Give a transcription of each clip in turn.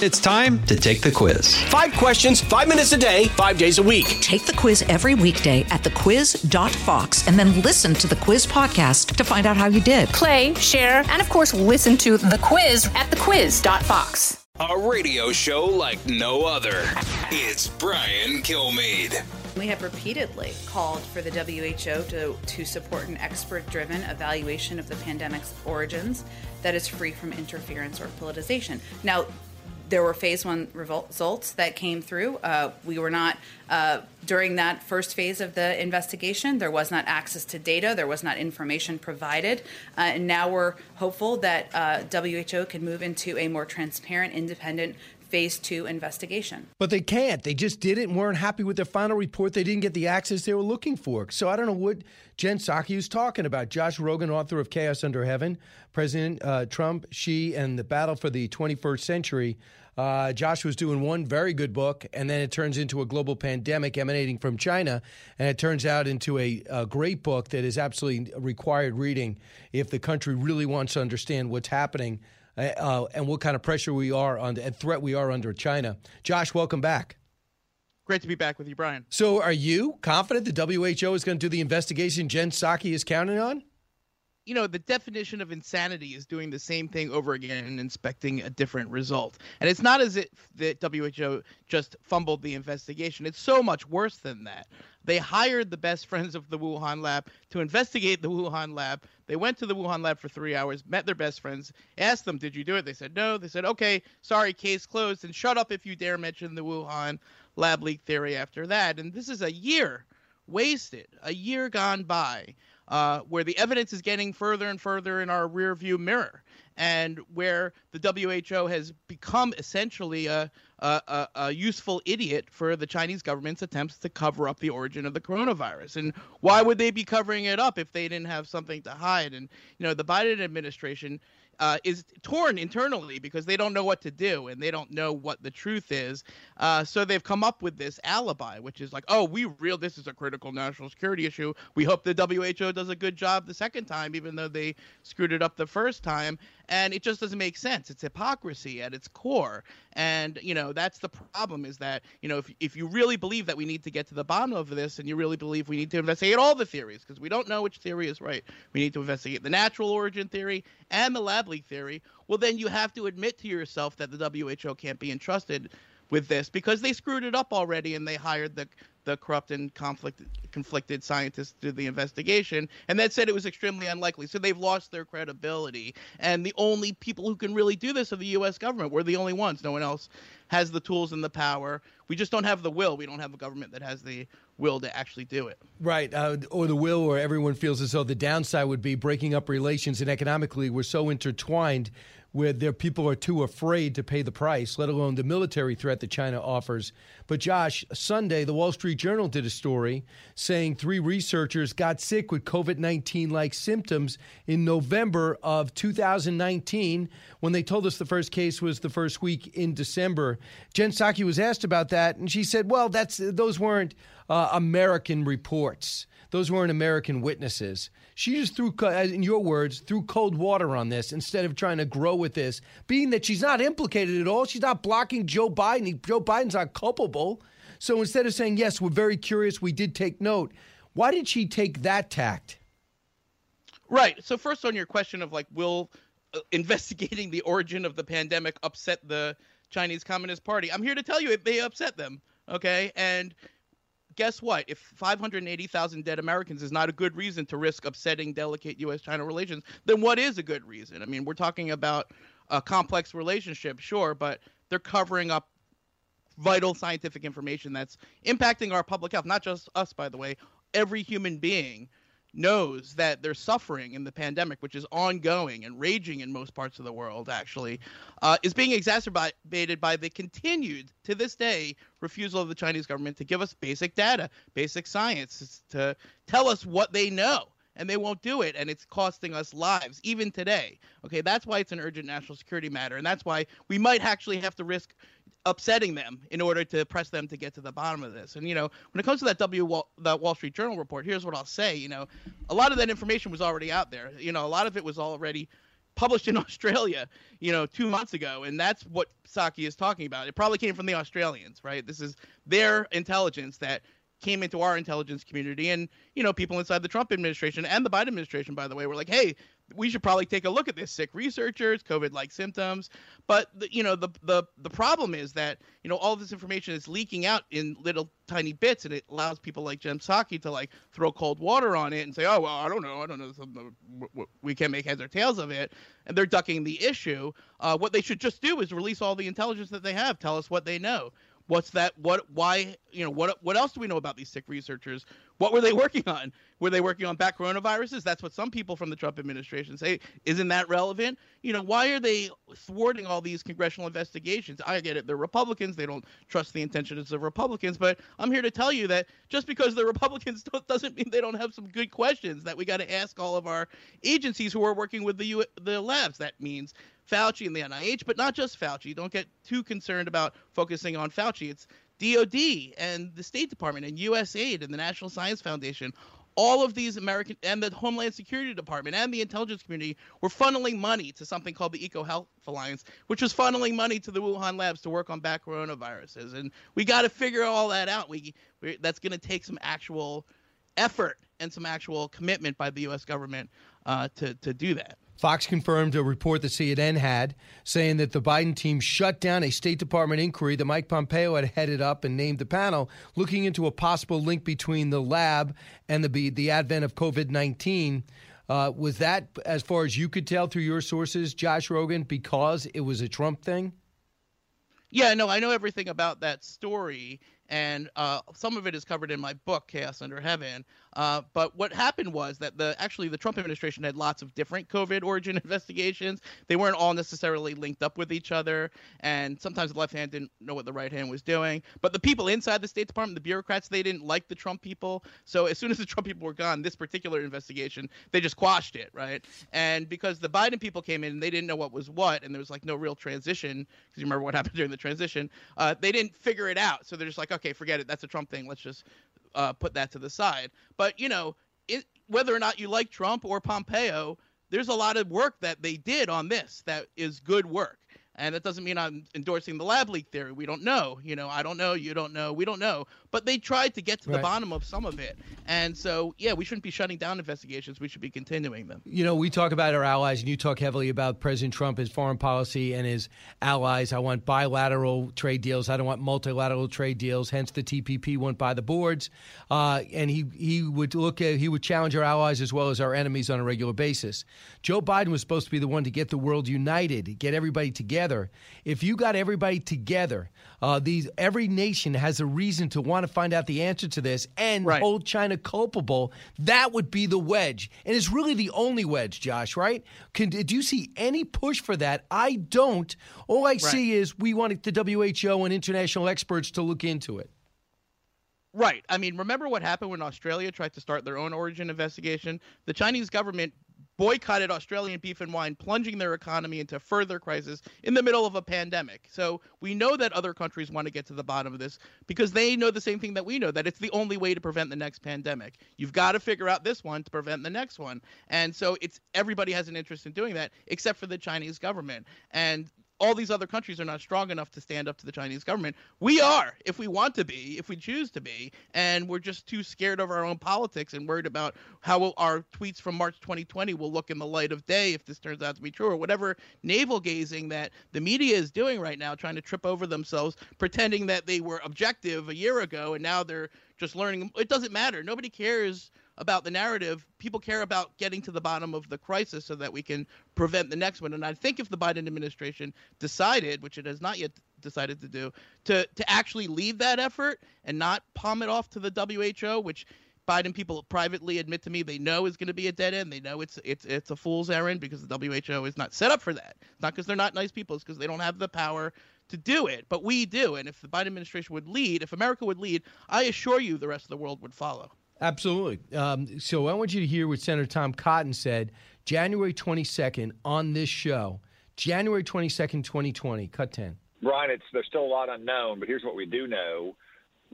It's time to take the quiz. Five questions, five minutes a day, five days a week. Take the quiz every weekday at thequiz.fox and then listen to the quiz podcast to find out how you did. Play, share, and of course, listen to the quiz at thequiz.fox. A radio show like no other. It's Brian Kilmeade. We have repeatedly called for the WHO to, to support an expert driven evaluation of the pandemic's origins that is free from interference or politicization. Now, there were phase one results that came through. Uh, we were not, uh, during that first phase of the investigation, there was not access to data, there was not information provided. Uh, and now we're hopeful that uh, WHO can move into a more transparent, independent phase two investigation. But they can't. They just did it weren't happy with their final report. They didn't get the access they were looking for. So I don't know what Jen Psaki was talking about. Josh Rogin, author of Chaos Under Heaven, President uh, Trump, Xi, and the battle for the 21st century. Uh, Josh was doing one very good book, and then it turns into a global pandemic emanating from China, and it turns out into a, a great book that is absolutely required reading if the country really wants to understand what's happening uh, uh, and what kind of pressure we are under and threat we are under China. Josh, welcome back. Great to be back with you, Brian. So, are you confident the WHO is going to do the investigation Jen Psaki is counting on? You know, the definition of insanity is doing the same thing over again and expecting a different result. And it's not as if the WHO just fumbled the investigation. It's so much worse than that. They hired the best friends of the Wuhan lab to investigate the Wuhan lab. They went to the Wuhan lab for three hours, met their best friends, asked them, Did you do it? They said no. They said, Okay, sorry, case closed, and shut up if you dare mention the Wuhan lab leak theory after that. And this is a year wasted, a year gone by uh, where the evidence is getting further and further in our rear view mirror, and where the WHO has become essentially a, a, a, useful idiot for the Chinese government's attempts to cover up the origin of the coronavirus. And why would they be covering it up if they didn't have something to hide? And, you know, the Biden administration uh, is torn internally because they don't know what to do and they don't know what the truth is. Uh, so they've come up with this alibi, which is like, oh, we real this is a critical national security issue. We hope the WHO does a good job the second time, even though they screwed it up the first time and it just doesn't make sense. It's hypocrisy at its core. And you know that's the problem is that you know if, if you really believe that we need to get to the bottom of this and you really believe we need to investigate all the theories because we don't know which theory is right. We need to investigate the natural origin theory and the lab leak theory. Well then you have to admit to yourself that the who can't be entrusted with this because they screwed it up already and they hired the the corrupt and conflict, conflicted scientists to do the investigation, and that said it was extremely unlikely. So they've lost their credibility, and the only people who can really do this are the U.S. government. We're the only ones. No one else has the tools and the power. We just don't have the will. We don't have a government that has the will to actually do it. Right, uh, or the will, where everyone feels as though the downside would be breaking up relations, and economically we're so intertwined where their people are too afraid to pay the price, let alone the military threat that China offers. But Josh, Sunday, the Wall Street Journal did a story saying three researchers got sick with COVID 19 like symptoms in November of 2019 when they told us the first case was the first week in December. Jen Psaki was asked about that, and she said, well, that's those weren't uh, American reports. Those weren't American witnesses. She just threw, in your words, threw cold water on this instead of trying to grow with this, being that she's not implicated at all. She's not blocking Joe Biden. Joe Biden's not culpable. So instead of saying, yes, we're very curious, we did take note, why did she take that tact? Right. So, first on your question of like, will uh, investigating the origin of the pandemic upset the Chinese Communist Party? I'm here to tell you it may upset them. Okay. And guess what? If 580,000 dead Americans is not a good reason to risk upsetting delicate U.S. China relations, then what is a good reason? I mean, we're talking about a complex relationship, sure, but they're covering up vital scientific information that's impacting our public health, not just us, by the way, every human being knows that they're suffering in the pandemic, which is ongoing and raging in most parts of the world, actually, uh, is being exacerbated by the continued, to this day, refusal of the Chinese government to give us basic data, basic science, to tell us what they know. And they won't do it, and it's costing us lives, even today. Okay, that's why it's an urgent national security matter, and that's why we might actually have to risk upsetting them in order to press them to get to the bottom of this. And you know, when it comes to that W Wall, that Wall Street Journal report, here's what I'll say. You know, a lot of that information was already out there. You know, a lot of it was already published in Australia, you know, two months ago, and that's what Psaki is talking about. It probably came from the Australians, right? This is their intelligence that came into our intelligence community and you know people inside the Trump administration and the Biden administration by the way were like hey we should probably take a look at this. Sick researchers covid like symptoms. But the, you know the the the problem is that you know all this information is leaking out in little tiny bits and it allows people like Jen Psaki to like throw cold water on it and say oh well I don't know. I don't know. We can't make heads or tails of it. And they're ducking the issue. Uh, what they should just do is release all the intelligence that they have. Tell us what they know What's that? What? Why? You know, what? What else do we know about these sick researchers? What were they working on? Were they working on bat coronaviruses? That's what some people from the Trump administration say. Isn't that relevant? You know, why are they thwarting all these congressional investigations? I get it. They're Republicans. They don't trust the intentions of Republicans. But I'm here to tell you that just because they're Republicans doesn't mean they don't have some good questions that we got to ask all of our agencies who are working with the U- the labs. That means Fauci and the NIH, but not just Fauci. Don't get too concerned about focusing on Fauci. It's DOD and the State Department and USAID and the National Science Foundation. All of these American and the Homeland Security Department and the intelligence community were funneling money to something called the EcoHealth Alliance, which was funneling money to the Wuhan labs to work on bat coronaviruses. And we got to figure all that out. We, we that's going to take some actual effort and some actual commitment by the U.S. government uh, to to do that. Fox confirmed a report that CNN had saying that the Biden team shut down a State Department inquiry that Mike Pompeo had headed up and named the panel, looking into a possible link between the lab and the the advent of COVID nineteen. Uh, was that, as far as you could tell through your sources, Josh Rogin, because it was a Trump thing? Yeah, no, I know everything about that story, and uh, some of it is covered in my book, Chaos Under Heaven. Uh, but what happened was that the actually the Trump administration had lots of different COVID origin investigations. They weren't all necessarily linked up with each other, and sometimes the left hand didn't know what the right hand was doing. But the people inside the State Department, the bureaucrats, they didn't like the Trump people. So as soon as the Trump people were gone, this particular investigation they just quashed it, right? And because the Biden people came in, and they didn't know what was what, and there was like no real transition because you remember what happened during the transition. Uh, they didn't figure it out, so they're just like, okay, forget it. That's a Trump thing. Let's just uh, put that to the side. But you know, it, whether or not you like Trump or Pompeo, there's a lot of work that they did on this that is good work. And that doesn't mean I'm endorsing the lab leak theory. We don't know. You know, I don't know. You don't know. We don't know. But they tried to get to right. the bottom of some of it. And so, yeah, we shouldn't be shutting down investigations. We should be continuing them. You know, we talk about our allies, and you talk heavily about President Trump, his foreign policy, and his allies. I want bilateral trade deals. I don't want multilateral trade deals. Hence, the TPP went by the boards. Uh, and he he would look at he would challenge our allies as well as our enemies on a regular basis. Joe Biden was supposed to be the one to get the world united, get everybody together. If you got everybody together, uh, these every nation has a reason to want to find out the answer to this and right. hold China culpable. That would be the wedge, and it's really the only wedge, Josh. Right? Can, do you see any push for that? I don't. All I right. see is we want the WHO and international experts to look into it. Right. I mean, remember what happened when Australia tried to start their own origin investigation? The Chinese government boycotted Australian beef and wine, plunging their economy into further crisis in the middle of a pandemic. So we know that other countries want to get to the bottom of this because they know the same thing that we know that it's the only way to prevent the next pandemic. You've got to figure out this one to prevent the next one. And so it's everybody has an interest in doing that except for the Chinese government. And all these other countries are not strong enough to stand up to the Chinese government. We are, if we want to be, if we choose to be, and we're just too scared of our own politics and worried about how our tweets from March 2020 will look in the light of day if this turns out to be true, or whatever navel gazing that the media is doing right now, trying to trip over themselves, pretending that they were objective a year ago, and now they're just learning. It doesn't matter. Nobody cares about the narrative. People care about getting to the bottom of the crisis so that we can prevent the next one. And I think if the Biden administration decided, which it has not yet decided to do, to to actually lead that effort and not palm it off to the WHO, which Biden people privately admit to me they know is going to be a dead end. They know it's it's it's a fool's errand because the WHO is not set up for that. It's not because they're not nice people. It's because they don't have the power to do it. But we do. And if the Biden administration would lead, if America would lead, I assure you the rest of the world would follow. Absolutely. Um, so I want you to hear what Senator Tom Cotton said January 22nd on this show. January 22nd, 2020. Cut 10. Brian, it's, there's still a lot unknown, but here's what we do know.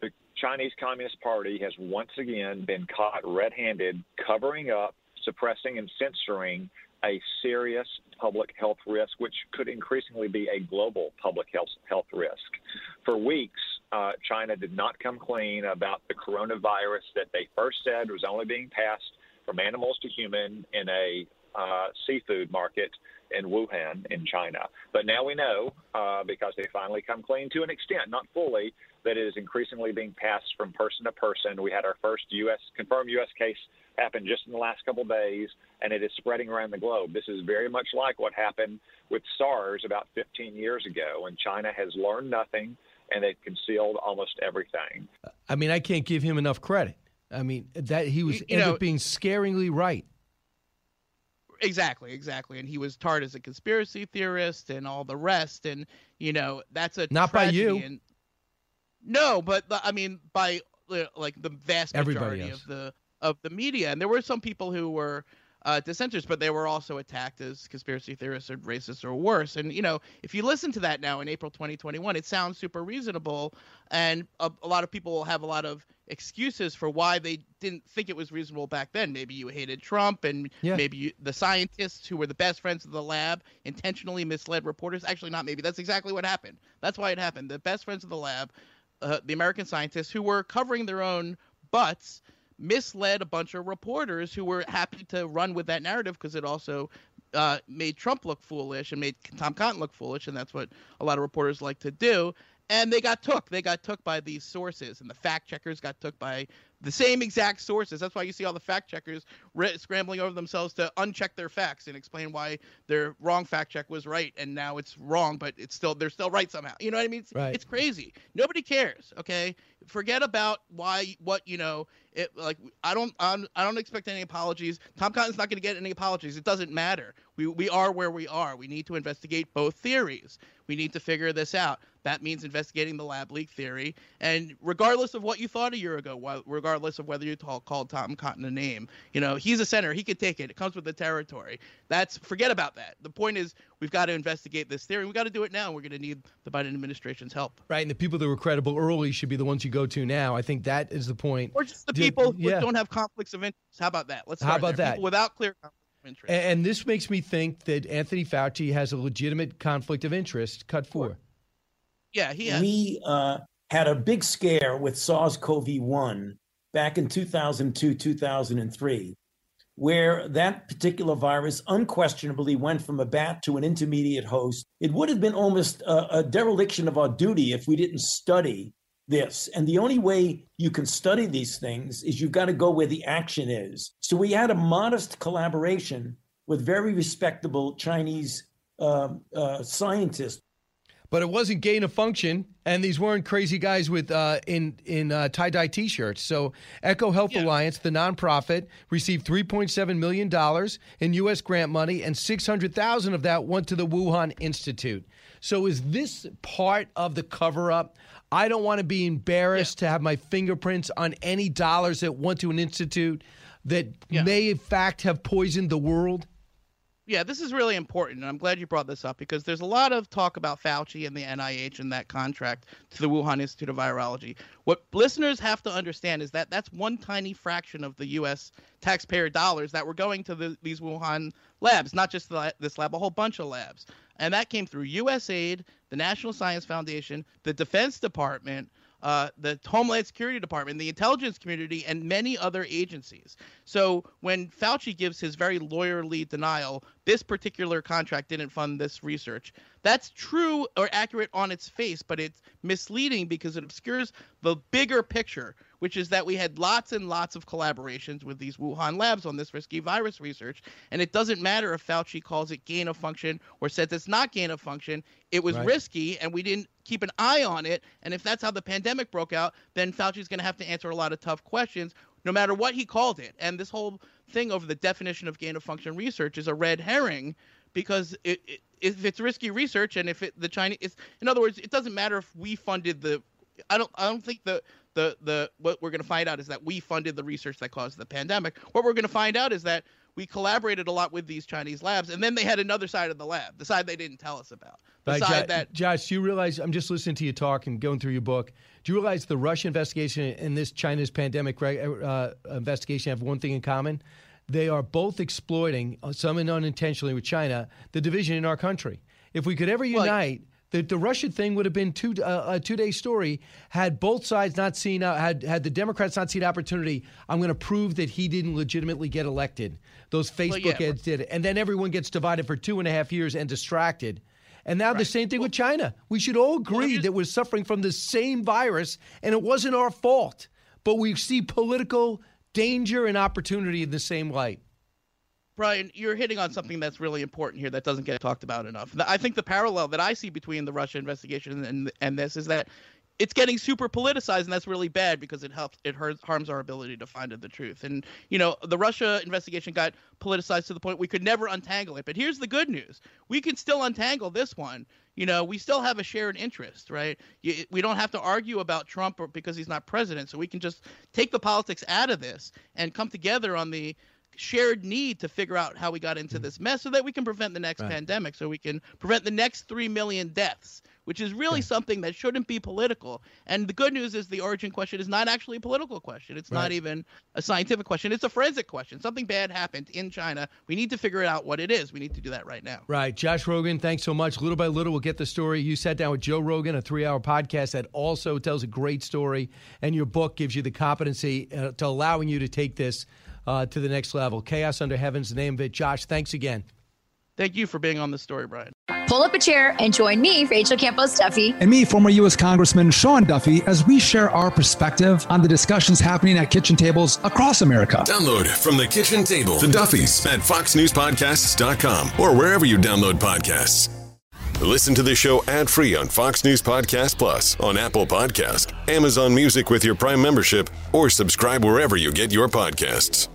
The Chinese Communist Party has once again been caught red handed covering up, suppressing, and censoring a serious public health risk, which could increasingly be a global public health health risk. For weeks, uh, China did not come clean about the coronavirus that they first said was only being passed from animals to human in a uh, seafood market in Wuhan in China. But now we know, uh, because they finally come clean to an extent, not fully, that it is increasingly being passed from person to person. We had our first U.S. confirmed U.S. case happen just in the last couple of days, and it is spreading around the globe. This is very much like what happened with SARS about 15 years ago, and China has learned nothing and they've concealed almost everything. I mean, I can't give him enough credit. I mean, that he was you ended know, up being scaringly right. Exactly, exactly. And he was tarred as a conspiracy theorist and all the rest. And you know, that's a not by you. And, no, but I mean, by uh, like the vast majority of the of the media. And there were some people who were uh, dissenters, but they were also attacked as conspiracy theorists or racists or worse. And you know, if you listen to that now in April 2021, it sounds super reasonable, and a, a, lot of people will have a lot of excuses for why they didn't think it was reasonable back then. Maybe you hated Trump, and yeah. maybe you, the scientists who were the best friends of the lab intentionally misled reporters. Actually, not maybe. That's exactly what happened. That's why it happened. The best friends of the lab, uh, the American scientists who were covering their own butts misled a bunch of reporters who were happy to run with that narrative because it also uh, made Trump look foolish and made Tom Cotton look foolish, and that's what a lot of reporters like to do. And they got took. They got took by these sources, and the fact checkers got took by the same exact sources. That's why you see all the fact checkers re- scrambling over themselves to uncheck their facts and explain why their wrong fact check was right, and now it's wrong, but it's still they're still right somehow. You know what I mean? It's, right. it's crazy. Nobody cares. Okay, forget about why what you know. It like I don't I'm, I don't expect any apologies. Tom Cotton's not going to get any apologies. It doesn't matter. We we are where we are. We need to investigate both theories. We need to figure this out. That means investigating the lab leak theory. And regardless of what you thought a year ago, regardless of whether you called Tom Cotton a name, you know, he's a center. He could take it. It comes with the territory. That's forget about that. The point is we've got to investigate this theory. We've got to do it now. We're going to need the Biden administration's help. Right. And the people that were credible early should be the ones you go to now. I think that is the point. Or just the people who don't have conflicts of interest. How about that? Let's How about there. that? People without clear conflicts interest. And this makes me think that Anthony Fauci has a legitimate conflict of interest. Cut four. Yeah, he has. We uh, had a big scare with SARS-CoV-1 back in 2002, 2003, where that particular virus unquestionably went from a bat to an intermediate host. It would have been almost a, a dereliction of our duty if we didn't study this. And the only way you can study these things is you've got to go where the action is. So we had a modest collaboration with very respectable Chinese uh, uh, scientists. But it wasn't gain of function, and these weren't crazy guys with uh, in in uh, tie dye T-shirts. So, EcoHealth yeah. Alliance, the nonprofit, received 3.7 million dollars in U.S. grant money, and 600,000 of that went to the Wuhan Institute. So, is this part of the cover up? I don't want to be embarrassed yeah. to have my fingerprints on any dollars that went to an institute that yeah. may, in fact, have poisoned the world. Yeah, this is really important, and I'm glad you brought this up because there's a lot of talk about Fauci and the NIH and that contract to the Wuhan Institute of Virology. What listeners have to understand is that that's one tiny fraction of the U.S. taxpayer dollars that were going to the, these Wuhan labs, not just the, this lab, a whole bunch of labs. And that came through USAID, the National Science Foundation, the Defense Department, uh, the Homeland Security Department, the intelligence community, and many other agencies. So when Fauci gives his very lawyerly denial, this particular contract didn't fund this research. That's true or accurate on its face, but it's misleading because it obscures the bigger picture, which is that we had lots and lots of collaborations with these Wuhan labs on this risky virus research. And it doesn't matter if Fauci calls it gain of function or says it's not gain of function. It was right. risky, and we didn't keep an eye on it. And if that's how the pandemic broke out, then Fauci's going to have to answer a lot of tough questions, no matter what he called it. And this whole thing over the definition of gain of function research is a red herring because it, it, if it's risky research and if it, the Chinese, in other words, it doesn't matter if we funded the. I don't. I don't think the the the what we're going to find out is that we funded the research that caused the pandemic. What we're going to find out is that we collaborated a lot with these Chinese labs, and then they had another side of the lab, the side they didn't tell us about. The right, side Josh, that Josh, do you realize? I'm just listening to you talk and going through your book. Do you realize the Russia investigation and this China's pandemic uh, investigation have one thing in common? they are both exploiting, uh, some unintentionally with China, the division in our country. If we could ever unite, the, the Russia thing would have been two, uh, a two day story had both sides not seen, uh, had, had the Democrats not seen opportunity. I'm going to prove that he didn't legitimately get elected. Those Facebook Well, yeah. ads did it. And then everyone gets divided for two and a half years and distracted. And now the same thing with China. We should all agree that we're suffering from the same virus and it wasn't our fault. But we see political danger and opportunity in the same light. Brian, you're hitting on something that's really important here that doesn't get talked about enough. I think the parallel that I see between the Russia investigation and and this is that it's getting super politicized, and that's really bad because it helps it hurts, harms our ability to find the truth. And you know, the Russia investigation got politicized to the point we could never untangle it. But here's the good news: we can still untangle this one. You know, we still have a shared interest, right? We don't have to argue about Trump because he's not president, so we can just take the politics out of this and come together on the shared need to figure out how we got into this mess so that we can prevent the next Right. pandemic so we can prevent the next 3 million deaths which is really something that shouldn't be political and the good news is the origin question is not actually a political question it's Right. not even a scientific question it's a forensic question something bad happened in china we need to figure out what it is we need to do that right now Right. Josh Rogin, thanks so much. Little by little, we'll get the story. You sat down with Joe Rogan, a three hour podcast that also tells a great story. And your book gives you the competency uh, to allowing you to take this uh, to the next level. Chaos Under Heaven's the name of it. Josh, thanks again. thank you for being on the story brian Pull up a chair and join me, Rachel Campos Duffy. and me, former U.S. Congressman Sean Duffy, as we share our perspective on the discussions happening at kitchen tables across America. Download from the kitchen table the Duffys at foxnewspodcasts.com or wherever you download podcasts. Listen to the show ad free on Fox News Podcast Plus, on Apple Podcast, Amazon Music with your Prime membership, or subscribe wherever you get your podcasts.